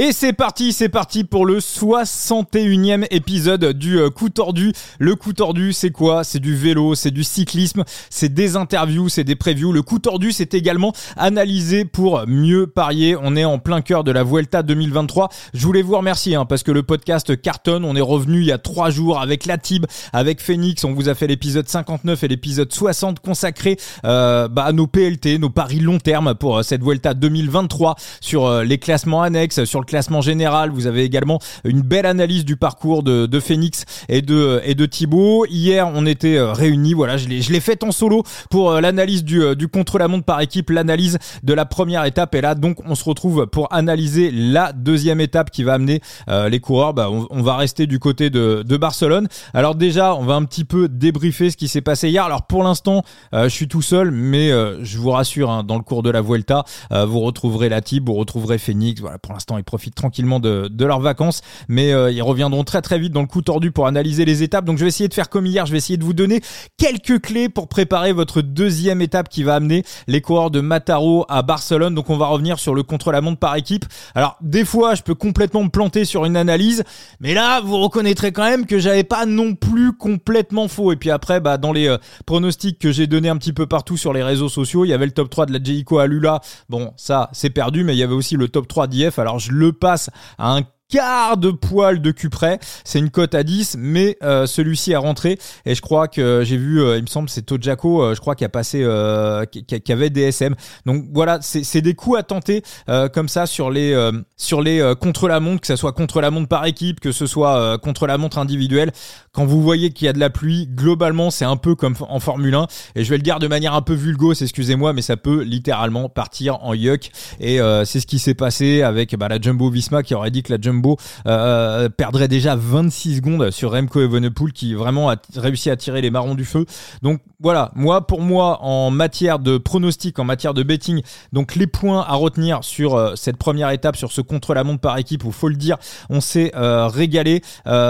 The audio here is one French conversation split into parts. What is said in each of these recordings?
Et c'est parti, c'est parti pour le 61e épisode du euh, coup tordu. Le coup tordu, c'est quoi? C'est du vélo, c'est du cyclisme, c'est des interviews, c'est des previews. Le coup tordu, c'est également analysé pour mieux parier. On est en plein cœur de la Vuelta 2023. Je voulais vous remercier hein, parce que le podcast cartonne. On est revenu il y a trois jours avec la Tib, avec Phoenix. On vous a fait l'épisode 59 et l'épisode 60 consacrés euh, bah, à nos PLT, nos paris long terme pour euh, cette Vuelta 2023 sur les classements annexes, sur le classement général. Vous avez également une belle analyse du parcours de, Phoenix et de, et de Thibaut. Hier, on était euh, réunis. Voilà, je l'ai, fait en solo pour euh, l'analyse du, euh, du contre-la-montre par équipe, l'analyse de la première étape. Et là, donc, on se retrouve pour analyser la deuxième étape qui va amener les coureurs. Bah, on, va rester du côté de, de Barcelone. Alors déjà, on va un petit peu débriefer ce qui s'est passé hier. Alors pour l'instant, je suis tout seul, mais je vous rassure, hein, dans le cours de la Vuelta, vous retrouverez la Tib, vous retrouverez Phoenix. Voilà, pour l'instant, il profitent tranquillement de, leurs vacances, mais euh, ils reviendront très très vite dans le coup tordu pour analyser les étapes. Donc je vais essayer de faire comme hier, je vais essayer de vous donner quelques clés pour préparer votre deuxième étape qui va amener les coureurs de Mataro à Barcelone. Donc on va revenir sur le contre-la-montre par équipe. Alors des fois, je peux complètement me planter sur une analyse, mais là, vous reconnaîtrez quand même que j'avais pas non plus complètement faux. Et puis après, bah, dans les euh, pronostics que j'ai donnés un petit peu partout sur les réseaux sociaux, il y avait le top 3 de la Jericho à Lula. Bon, ça, c'est perdu, mais il y avait aussi le top 3 d'IF. Alors je le passe à un quart de poil de Cupret. C'est une cote à 10, mais euh, celui-ci est rentré et je crois que j'ai vu, euh, il me semble, c'est Tojako, euh, je crois, qui a passé, qui, qui, avait DSM. Donc voilà, c'est des coups à tenter comme ça sur les sur les contre la montre, que ce soit contre la montre par équipe, que ce soit contre la montre individuelle. Quand vous voyez qu'il y a de la pluie, globalement, c'est un peu comme en Formule 1 et je vais le dire de manière un peu vulgose, excusez-moi, mais ça peut littéralement partir en yuck et c'est ce qui s'est passé avec bah, la Jumbo Visma qui aurait dit que la Jumbo euh, euh, perdrait déjà 26 secondes sur Remco Evenepoel qui vraiment a réussi à tirer les marrons du feu. Donc voilà, moi pour moi en matière de pronostic, en matière de betting, donc les points à retenir sur euh, cette première étape, sur ce contre-la-montre par équipe, où faut le dire, on s'est régalé,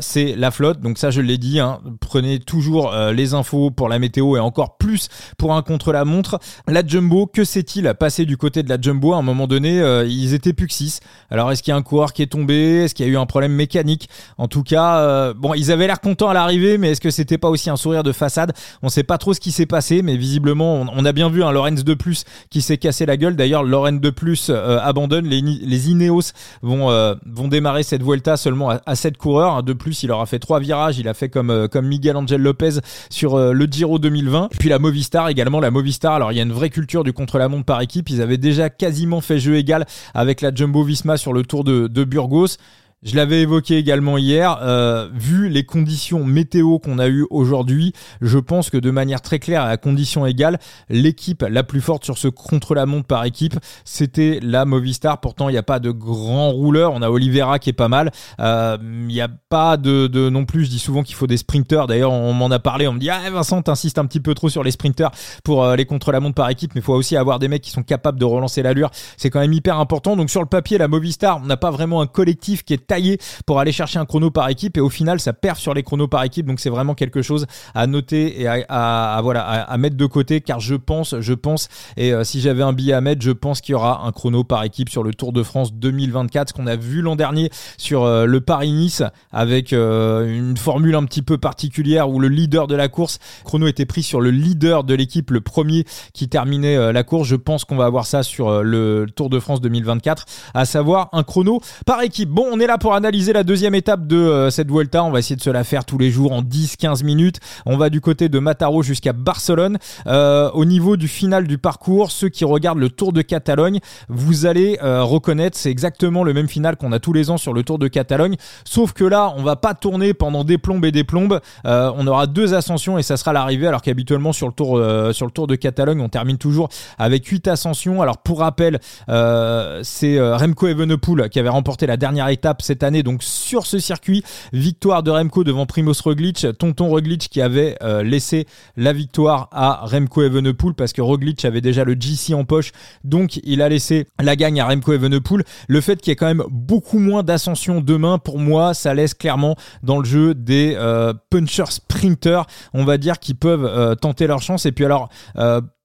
c'est la flotte. Donc ça je l'ai dit, hein, prenez toujours les infos pour la météo et encore plus pour un contre-la-montre. La Jumbo, que s'est-il passé du côté de la Jumbo? À un moment donné, ils étaient plus que 6. Alors est-ce qu'il y a un coureur qui est tombé? Est-ce qu'il y a eu un problème mécanique? En tout cas, euh, bon, ils avaient l'air contents à l'arrivée, mais est-ce que c'était pas aussi un sourire de façade? On sait pas trop qui s'est passé, mais visiblement, on, a bien vu un Lorenz de plus qui s'est cassé la gueule. D'ailleurs, Lorenz de plus euh, abandonne. Les, les Ineos vont euh, vont démarrer cette Vuelta seulement à, 7 coureurs. De plus, il aura fait trois virages. Il a fait comme comme Miguel Angel Lopez sur le Giro 2020. Puis la Movistar également. La Movistar. Alors, il y a une vraie culture du contre-la-montre par équipe. Ils avaient déjà quasiment fait jeu égal avec la Jumbo Visma sur le Tour de Burgos. Je l'avais évoqué également hier, euh, vu les conditions météo qu'on a eues aujourd'hui, je pense que de manière très claire, à condition égale, l'équipe la plus forte sur ce contre-la-montre par équipe, c'était la Movistar. Pourtant, il n'y a pas de grand rouleur. On a Oliveira qui est pas mal. Euh, il n'y a pas de, de, non plus. Je dis souvent qu'il faut des sprinters. D'ailleurs, on m'en a parlé. On me dit ah Vincent, t'insistes un petit peu trop sur les sprinters pour euh, les contre-la-montre par équipe, mais il faut aussi avoir des mecs qui sont capables de relancer l'allure. C'est quand même hyper important. Donc sur le papier, la Movistar, on n'a pas vraiment un collectif qui est taillé pour aller chercher un chrono par équipe et au final ça perd sur les chronos par équipe. Donc c'est vraiment quelque chose à noter et à, voilà à, mettre de côté car je pense je pense et euh, si j'avais un billet à mettre je pense qu'il y aura un chrono par équipe sur le Tour de France 2024 ce qu'on a vu l'an dernier sur euh, le Paris-Nice avec euh, une formule un petit peu particulière où le leader de la course chrono était pris sur le leader de l'équipe le premier qui terminait la course. Je pense qu'on va avoir ça sur le Tour de France 2024 à savoir un chrono par équipe. Bon on est là pour analyser la deuxième étape de euh, cette Vuelta. On va essayer de se la faire tous les jours en 10-15 minutes. On va du côté de Mataro jusqu'à Barcelone. Euh, au niveau du final du parcours, ceux qui regardent le Tour de Catalogne, vous allez euh, reconnaître, c'est exactement le même final qu'on a tous les ans sur le Tour de Catalogne. Sauf que là, on va pas tourner pendant des plombes et des plombes. on aura deux ascensions et ça sera l'arrivée. Alors qu'habituellement sur le Tour sur le Tour de Catalogne, on termine toujours avec 8 ascensions. Alors pour rappel, c'est Remco Evenepoel qui avait remporté la dernière étape cette année donc sur ce circuit, victoire de Remco devant Primoz Roglic, Tonton Roglic qui avait euh, laissé la victoire à Remco Evenepoel parce que Roglic avait déjà le GC en poche, donc il a laissé la gagne à Remco Evenepoel. Le fait qu'il y ait quand même beaucoup moins d'ascension demain, pour moi, ça laisse clairement dans le jeu des euh, punchers sprinters, on va dire, qui peuvent euh, tenter leur chance. Et puis alors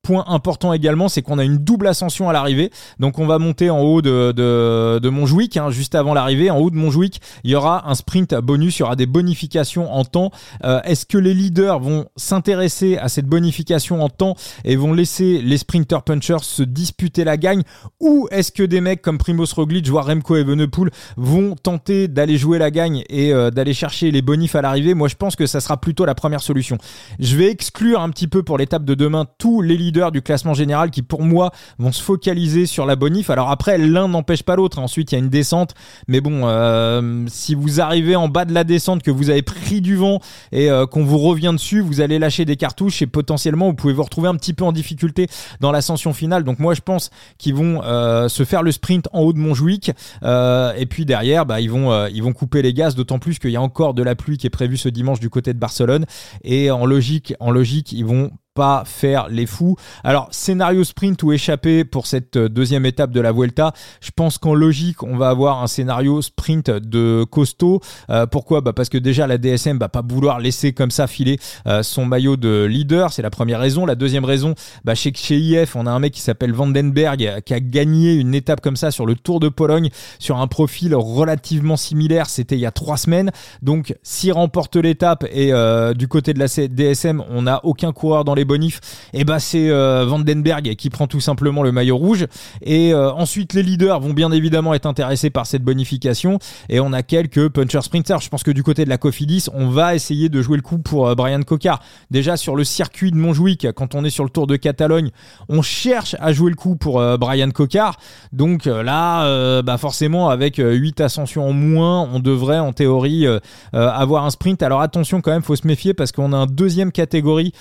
point important également, c'est qu'on a une double ascension à l'arrivée. Donc on va monter en haut de, de, de hein, juste avant l'arrivée. En haut de Montjuic, il y aura un sprint bonus, il y aura des bonifications en temps. Euh, est-ce que les leaders vont s'intéresser à cette bonification en temps et vont laisser les sprinter punchers se disputer la gagne? Ou est-ce que des mecs comme Primoz Roglic, voire Remco Evenepoel vont tenter d'aller jouer la gagne et euh, d'aller chercher les bonifs à l'arrivée? Moi je pense que ça sera plutôt la première solution. Je vais exclure un petit peu pour l'étape de demain tous les leaders du classement général qui pour moi vont se focaliser sur la bonif. Alors après l'un n'empêche pas l'autre. Ensuite il y a une descente, mais bon euh, si vous arrivez en bas de la descente, que vous avez pris du vent et euh, qu'on vous revient dessus, vous allez lâcher des cartouches et potentiellement vous pouvez vous retrouver un petit peu en difficulté dans l'ascension finale. Donc moi je pense qu'ils vont euh, se faire le sprint en haut de Montjuic et puis derrière bah, ils vont ils vont couper les gaz. D'autant plus qu'il y a encore de la pluie qui est prévue ce dimanche du côté de Barcelone et en logique en logique ils vont pas faire les fous. Alors, scénario sprint ou échappé pour cette euh, deuxième étape de la Vuelta, je pense qu'en logique, on va avoir un scénario sprint de costaud. Euh, pourquoi? Bah Parce que déjà, la DSM va pas vouloir laisser comme ça filer euh, son maillot de leader. C'est la première raison. La deuxième raison, bah, chez, chez IF, on a un mec qui s'appelle Vandenberg qui a gagné une étape comme ça sur le Tour de Pologne sur un profil relativement similaire. C'était il y a trois semaines. Donc, s'il remporte l'étape et du côté de la DSM, on n'a aucun coureur dans les bonif, et eh ben c'est euh, Vandenberg qui prend tout simplement le maillot rouge. Et euh, ensuite les leaders vont bien évidemment être intéressés par cette bonification. Et on a quelques puncher sprinters. Je pense que du côté de la Cofidis, on va essayer de jouer le coup pour euh, Brian Cocard. Déjà sur le circuit de Montjuic, quand on est sur le Tour de Catalogne, on cherche à jouer le coup pour Brian Cocard. Donc là, bah forcément avec 8 ascensions en moins, on devrait en théorie avoir un sprint. Alors attention quand même, faut se méfier parce qu'on a un deuxième catégorie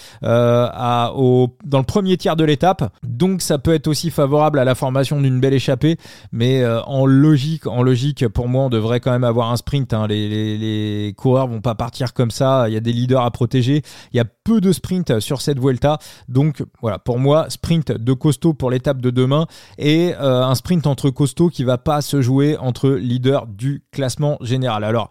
dans le premier tiers de l'étape. Donc ça peut être aussi favorable à la formation d'une belle échappée. Mais euh, en logique, en logique, pour moi, on devrait quand même avoir un sprint. Hein. Les, les, les, coureurs vont pas partir comme ça. Il y a des leaders à protéger. Il y a peu de sprint sur cette Vuelta. Donc voilà, pour moi, sprint de costaud pour l'étape de demain et euh, un sprint entre costaud qui va pas se jouer entre leaders du classement général. Alors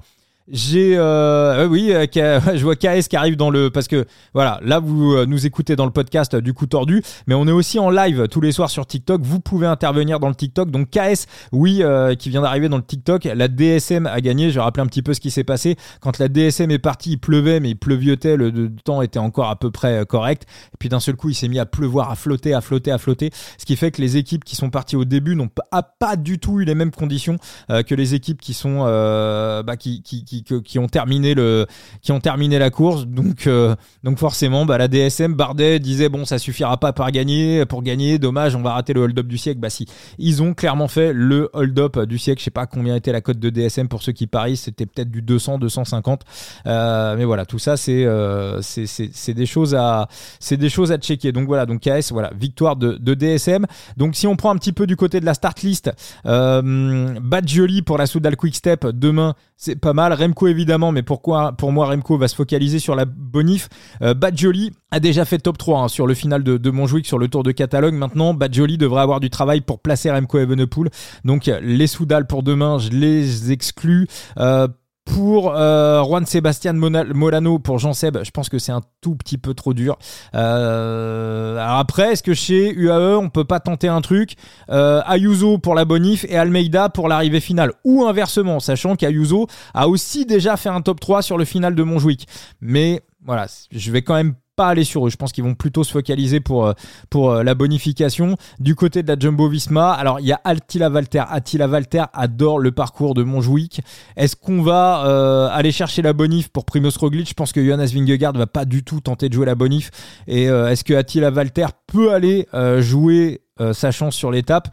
j'ai euh, oui, euh, je vois KS qui arrive dans le parce que voilà, là vous euh, nous écoutez dans le podcast du coup tordu, mais on est aussi en live tous les soirs sur TikTok. Vous pouvez intervenir dans le TikTok. Donc KS, oui, qui vient d'arriver dans le TikTok. La DSM a gagné. Je vais rappeler un petit peu ce qui s'est passé quand la DSM est partie. Il pleuvait, mais il pleuviotait. Le, temps était encore à peu près correct. Et puis d'un seul coup, il s'est mis à pleuvoir, à flotter, à flotter, à flotter. Ce qui fait que les équipes qui sont parties au début n'ont pas, du tout eu les mêmes conditions que les équipes qui sont bah, qui, ont terminé le, qui ont terminé la course. Donc, euh, donc forcément, bah, la DSM Bardet disait bon, ça suffira pas pour gagner, pour gagner. Dommage, on va rater le hold-up du siècle. Bah si, ils ont clairement fait le hold-up du siècle. Je sais pas combien était la cote de DSM pour ceux qui parient. C'était peut-être du 200, 250. Euh, mais voilà, tout ça, c'est, euh, c'est, c'est, des choses à, c'est des choses à checker. Donc voilà, donc KS, voilà, victoire de, de DSM. Donc si on prend un petit peu du côté de la start list, euh, Badgioli pour la Soudal Quick Step demain, c'est pas mal. Remco évidemment, mais pourquoi pour moi Remco va se focaliser sur la bonif. Euh, Badjoli a déjà fait top 3 hein, sur le final de, de sur le Tour de Catalogne. Maintenant, Badjoli devrait avoir du travail pour placer Remco Evenepoel. Donc les Soudal pour demain, je les exclus. Euh, pour euh, Juan Sebastian Molano, pour Jean Seb, je pense que c'est un tout petit peu trop dur. Euh, après, est-ce que chez UAE, on peut pas tenter un truc euh, Ayuso pour la bonif et Almeida pour l'arrivée finale? Ou inversement, sachant qu'Ayuso a aussi déjà fait un top 3 sur le final de Montjuic. Mais voilà, je vais quand même pas aller sur eux. Je pense qu'ils vont plutôt se focaliser pour, euh, pour euh, la bonification. Du côté de la Jumbo Visma, alors il y a Attila Valter. Attila Valter adore le parcours de Montjuic. Est-ce qu'on va euh, aller chercher la bonif pour Primoz Roglic? Je pense que Jonas Vingegaard va pas du tout tenter de jouer la bonif. Et est-ce que Attila Valter peut aller jouer sa chance sur l'étape?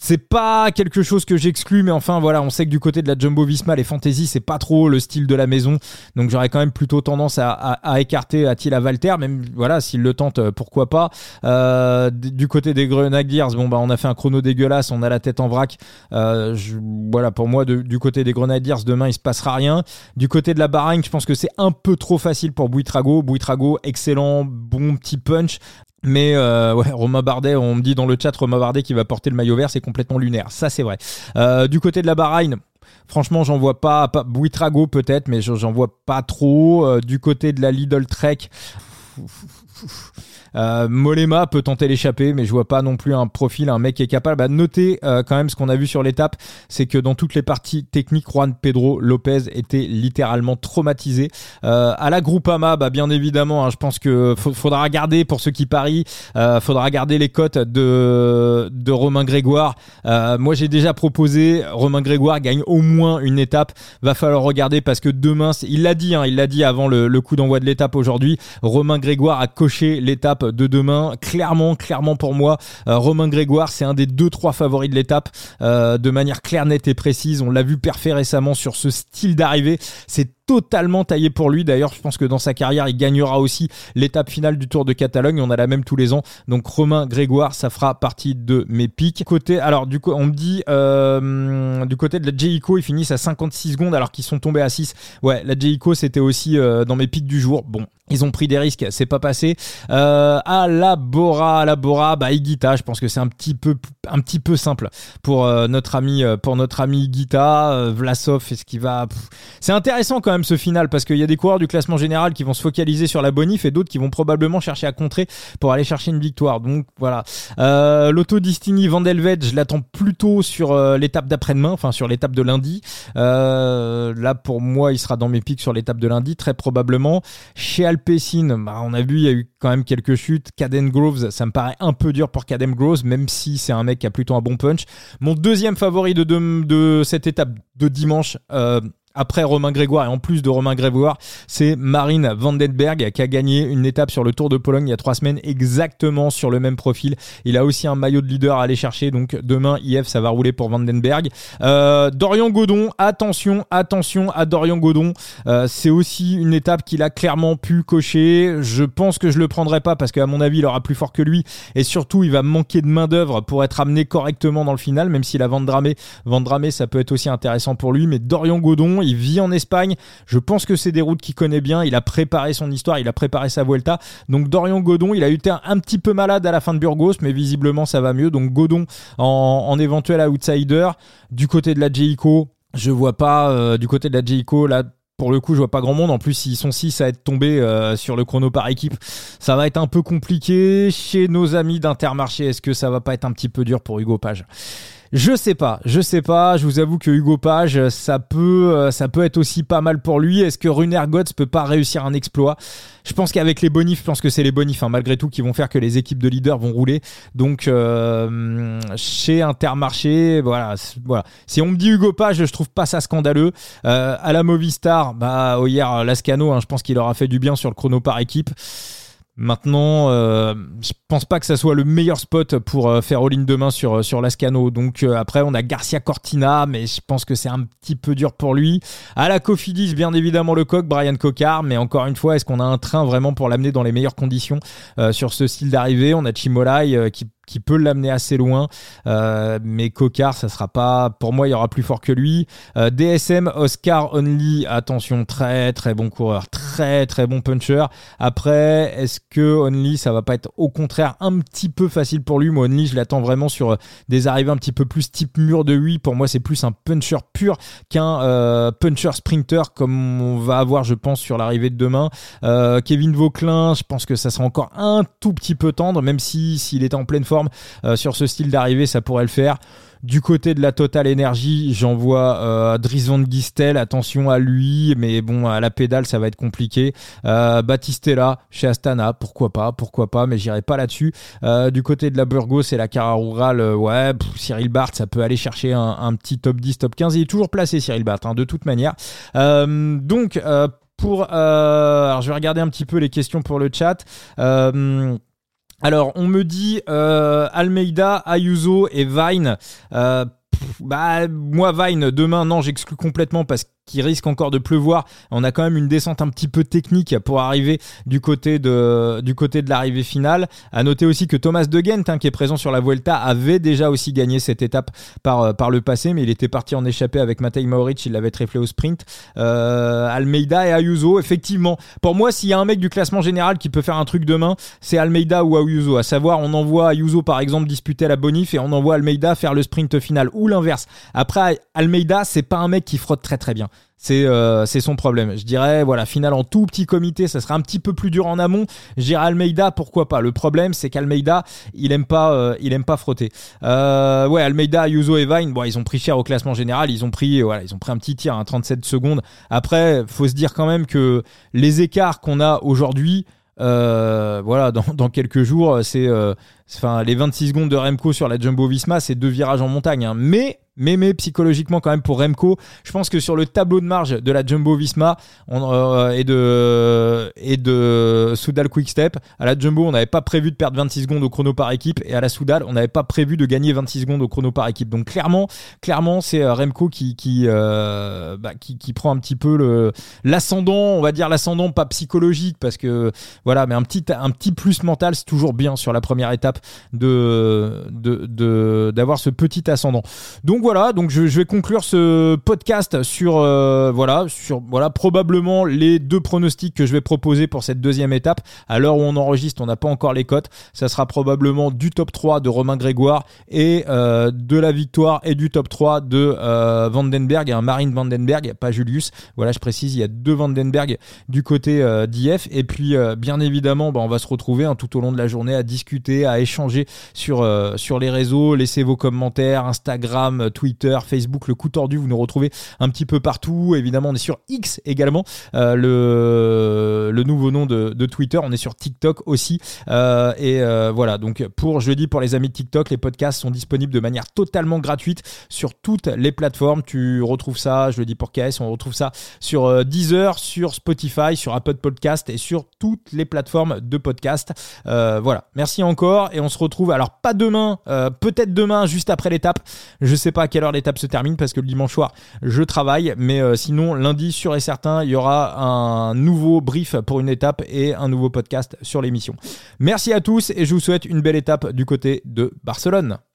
C'est pas quelque chose que j'exclus, mais enfin voilà, on sait que du côté de la Jumbo Visma, les fantasy, c'est pas trop le style de la maison. Donc j'aurais quand même plutôt tendance à, à, écarter Attila Valter, même voilà, s'il le tente, euh, pourquoi pas. Euh, du côté des Grenadiers, bon bah on a fait un chrono dégueulasse, on a la tête en vrac. Euh, voilà, pour moi, du côté des Grenadiers, demain il se passera rien. Du côté de la Bahreïn, je pense que c'est un peu trop facile pour Buitrago. Buitrago, excellent, bon petit punch. Mais euh, ouais, Romain Bardet, on me dit dans le chat Romain Bardet qui va porter le maillot vert, c'est complètement lunaire. Ça c'est vrai. Euh, du côté de la Bahreïn, franchement j'en vois pas, pas Buitrago peut-être, mais j'en vois pas trop. Euh, du côté de la Lidl Trek, Euh, Molema peut tenter l'échapper, mais je vois pas non plus un profil, un mec qui est capable. Bah, notez euh, quand même ce qu'on a vu sur l'étape, c'est que dans toutes les parties techniques, Juan Pedro Lopez était littéralement traumatisé. Euh, à la Groupama, bah, bien évidemment, hein, je pense que faudra regarder pour ceux qui parient, euh, faudra regarder les cotes de, de Romain Grégoire. Euh, moi, j'ai déjà proposé, Romain Grégoire gagne au moins une étape. Va falloir regarder parce que demain, il l'a dit, hein, il l'a dit avant le, le coup d'envoi de l'étape aujourd'hui. Romain Grégoire a coché l'étape de demain. Clairement, clairement pour moi, euh, Romain Grégoire, c'est un des deux trois favoris de l'étape euh, de manière claire, nette et précise. On l'a vu parfait récemment sur ce style d'arrivée. C'est totalement taillé pour lui. D'ailleurs, je pense que dans sa carrière, il gagnera aussi l'étape finale du Tour de Catalogne. On a la même tous les ans. Donc Romain Grégoire, ça fera partie de mes pics. Côté, alors du coup, on me dit euh, du côté de la Jayco, ils finissent à 56 secondes alors qu'ils sont tombés à 6. Ouais, la Jayco, c'était aussi euh, dans mes pics du jour. Bon, ils ont pris des risques, c'est pas passé. Euh, à la Bora, à la Bora, bah Igita, je pense que c'est un petit peu, un petit peu simple pour euh, notre ami, pour notre ami. Vlasov, est-ce qu'il va C'est intéressant quand même ce final parce qu'il y a des coureurs du classement général qui vont se focaliser sur la bonif et d'autres qui vont probablement chercher à contrer pour aller chercher une victoire. Donc voilà. Euh, L'auto Destiny Vandelvet, je l'attends plutôt sur euh, l'étape d'après-demain, enfin sur l'étape de lundi. Euh, là pour moi, il sera dans mes pics sur l'étape de lundi, très probablement. Chez Alpecin, bah, on a vu, il y a eu quand même quelques chutes. Caden Groves, ça me paraît un peu dur pour Caden Groves, même si c'est un mec qui a plutôt un bon punch. Mon deuxième favori de, cette étape de dimanche, après Romain Grégoire et en plus de Romain Grégoire, c'est Marine Vandenberg qui a gagné une étape sur le Tour de Pologne il y a trois semaines exactement sur le même profil. Il a aussi un maillot de leader à aller chercher donc demain IF ça va rouler pour Vandenberg. Euh, Dorian Godon, attention, attention à Dorian Godon. Euh, c'est aussi une étape qu'il a clairement pu cocher. Je pense que je le prendrai pas parce qu'à mon avis il aura plus fort que lui et surtout il va manquer de main d'œuvre pour être amené correctement dans le final même si la Vendramé, Vendramé ça peut être aussi intéressant pour lui mais Dorian Godon il vit en Espagne. Je pense que c'est des routes qu'il connaît bien. Il a préparé son histoire, il a préparé sa Vuelta. Donc Dorian Godon, il a eu été un, petit peu malade à la fin de Burgos, mais visiblement ça va mieux. Donc Godon en, éventuel outsider. Du côté de la Jayco, je vois pas euh, du côté de la Jayco là pour le coup, je vois pas grand monde. En plus, s'ils sont 6 à être tombés euh, sur le chrono par équipe, ça va être un peu compliqué. Chez nos amis d'Intermarché, est-ce que ça va pas être un petit peu dur pour Hugo Page? Je sais pas, je sais pas. Je vous avoue que Hugo Page, ça peut, euh, ça peut être aussi pas mal pour lui. Est-ce que Runer Gotts peut pas réussir un exploit? Je pense qu'avec les bonifs, je pense que c'est les bonifs, hein, malgré tout, qui vont faire que les équipes de leaders vont rouler. Donc euh, chez Intermarché, voilà, voilà. Si on me dit Hugo Page, je trouve pas ça scandaleux. Euh, à la Movistar, bah hier Lascano, hein, je pense qu'il aura fait du bien sur le chrono par équipe. Maintenant, euh, je pense pas que ça soit le meilleur spot pour euh, faire all-in demain sur, euh, sur Lascano. Donc euh, après, on a Garcia Cortina, mais je pense que c'est un petit peu dur pour lui. À la Cofidis, bien évidemment, le coq, Brian Cocard. Mais encore une fois, est-ce qu'on a un train vraiment pour l'amener dans les meilleures conditions sur ce style d'arrivée? On a Chimolai qui qui peut l'amener assez loin. Euh, mais Cocard, ça sera pas. Pour moi, il y aura plus fort que lui. Euh, DSM, Oscar Only, attention, très très bon coureur, très très bon puncher. Après, est-ce que Only, ça va pas être au contraire un petit peu facile pour lui? Moi, Only, je l'attends vraiment sur des arrivées un petit peu plus type mur de 8. Pour moi, c'est plus un puncher pur qu'un euh, puncher sprinter comme on va avoir, je pense, sur l'arrivée de demain. Kevin Vauclin, je pense que ça sera encore un tout petit peu tendre, même si s'il était en pleine forme euh, sur ce style d'arrivée, ça pourrait le faire. Du côté de la Total Energy, j'envoie euh, Dries Van Gistel, attention à lui, mais bon, à la pédale, ça va être compliqué. Euh, Battistella chez Astana, pourquoi pas, pourquoi pas, mais j'irai pas là-dessus. Euh, du côté de la Burgos et la Cara Rural, euh, ouais, Cyril Barth, ça peut aller chercher un, petit top 10, top 15. Il est toujours placé, Cyril Barth, hein, de toute manière. donc, pour... alors, je vais regarder un petit peu les questions pour le chat. Alors, on me dit euh, Almeida, Ayuso et Vine. Euh, bah, moi, Vine, demain, non, j'exclus complètement parce que qui risque encore de pleuvoir. On a quand même une descente un petit peu technique pour arriver du côté de, du côté de l'arrivée finale. À noter aussi que Thomas De Gent, hein, qui est présent sur la Vuelta, avait déjà aussi gagné cette étape par, euh, par le passé, mais il était parti en échappée avec Matej Mauric, il l'avait tréflé au sprint. Euh, Almeida et Ayuso, effectivement. Pour moi, s'il y a un mec du classement général qui peut faire un truc demain, c'est Almeida ou Ayuso. À savoir, on envoie Ayuso par exemple disputer la bonif et on envoie Almeida faire le sprint final ou l'inverse. Après, Almeida, c'est pas un mec qui frotte très très bien. C'est euh, son problème. Je dirais, voilà, finale en tout petit comité, ça sera un petit peu plus dur en amont. Je dirais Almeida, pourquoi pas? Le problème, c'est qu'Almeida, il aime pas, euh, il aime pas frotter. Euh, ouais, Almeida, Yuzo et Vine, bon, ils ont pris cher au classement général. Ils ont pris, voilà, ils ont pris un petit tir, à 37 secondes. Après, faut se dire quand même que les écarts qu'on a aujourd'hui, voilà, dans, dans, quelques jours, c'est, enfin, les 26 secondes de Remco sur la Jumbo Visma, c'est deux virages en montagne. Hein. Mais mais psychologiquement quand même pour Remco, je pense que sur le tableau de marge de la Jumbo Visma euh, et de et de Soudal à la Jumbo on n'avait pas prévu de perdre 26 secondes au chrono par équipe et à la Soudal on n'avait pas prévu de gagner 26 secondes au chrono par équipe. Donc clairement, clairement c'est euh, Remco qui euh, bah, qui, qui prend un petit peu l'ascendant, on va dire l'ascendant pas psychologique parce que voilà, mais un petit un petit plus mental c'est toujours bien sur la première étape de de d'avoir ce petit ascendant. Donc voilà, donc je, vais conclure ce podcast sur euh, voilà sur voilà probablement les deux pronostics que je vais proposer pour cette deuxième étape. À l'heure où on enregistre, on n'a pas encore les cotes. Ça sera probablement du top 3 de Romain Grégoire et euh, de la victoire et du top 3 de euh, Vandenberg, un Marine Vandenberg, pas Julius. Voilà, je précise, il y a deux Vandenberg du côté d'IF et puis bien évidemment, bah, on va se retrouver hein, tout au long de la journée à discuter, à échanger sur sur les réseaux. Laissez vos commentaires, Instagram, Twitter, Facebook, le coup tordu, vous nous retrouvez un petit peu partout. Évidemment, on est sur X également, euh, le, nouveau nom de, Twitter. On est sur TikTok aussi. Euh, et euh, voilà, donc pour jeudi, pour les amis de TikTok, les podcasts sont disponibles de manière totalement gratuite sur toutes les plateformes. Tu retrouves ça, je le dis pour KS, on retrouve ça sur Deezer, sur Spotify, sur Apple Podcast et sur toutes les plateformes de podcast. voilà, merci encore et on se retrouve, alors pas demain, peut-être demain, juste après l'étape. Je sais pas quelle heure l'étape se termine parce que le dimanche soir je travaille. Mais euh, sinon, lundi, sûr et certain, il y aura un nouveau brief pour une étape et un nouveau podcast sur l'émission. Merci à tous et je vous souhaite une belle étape du côté de Barcelone.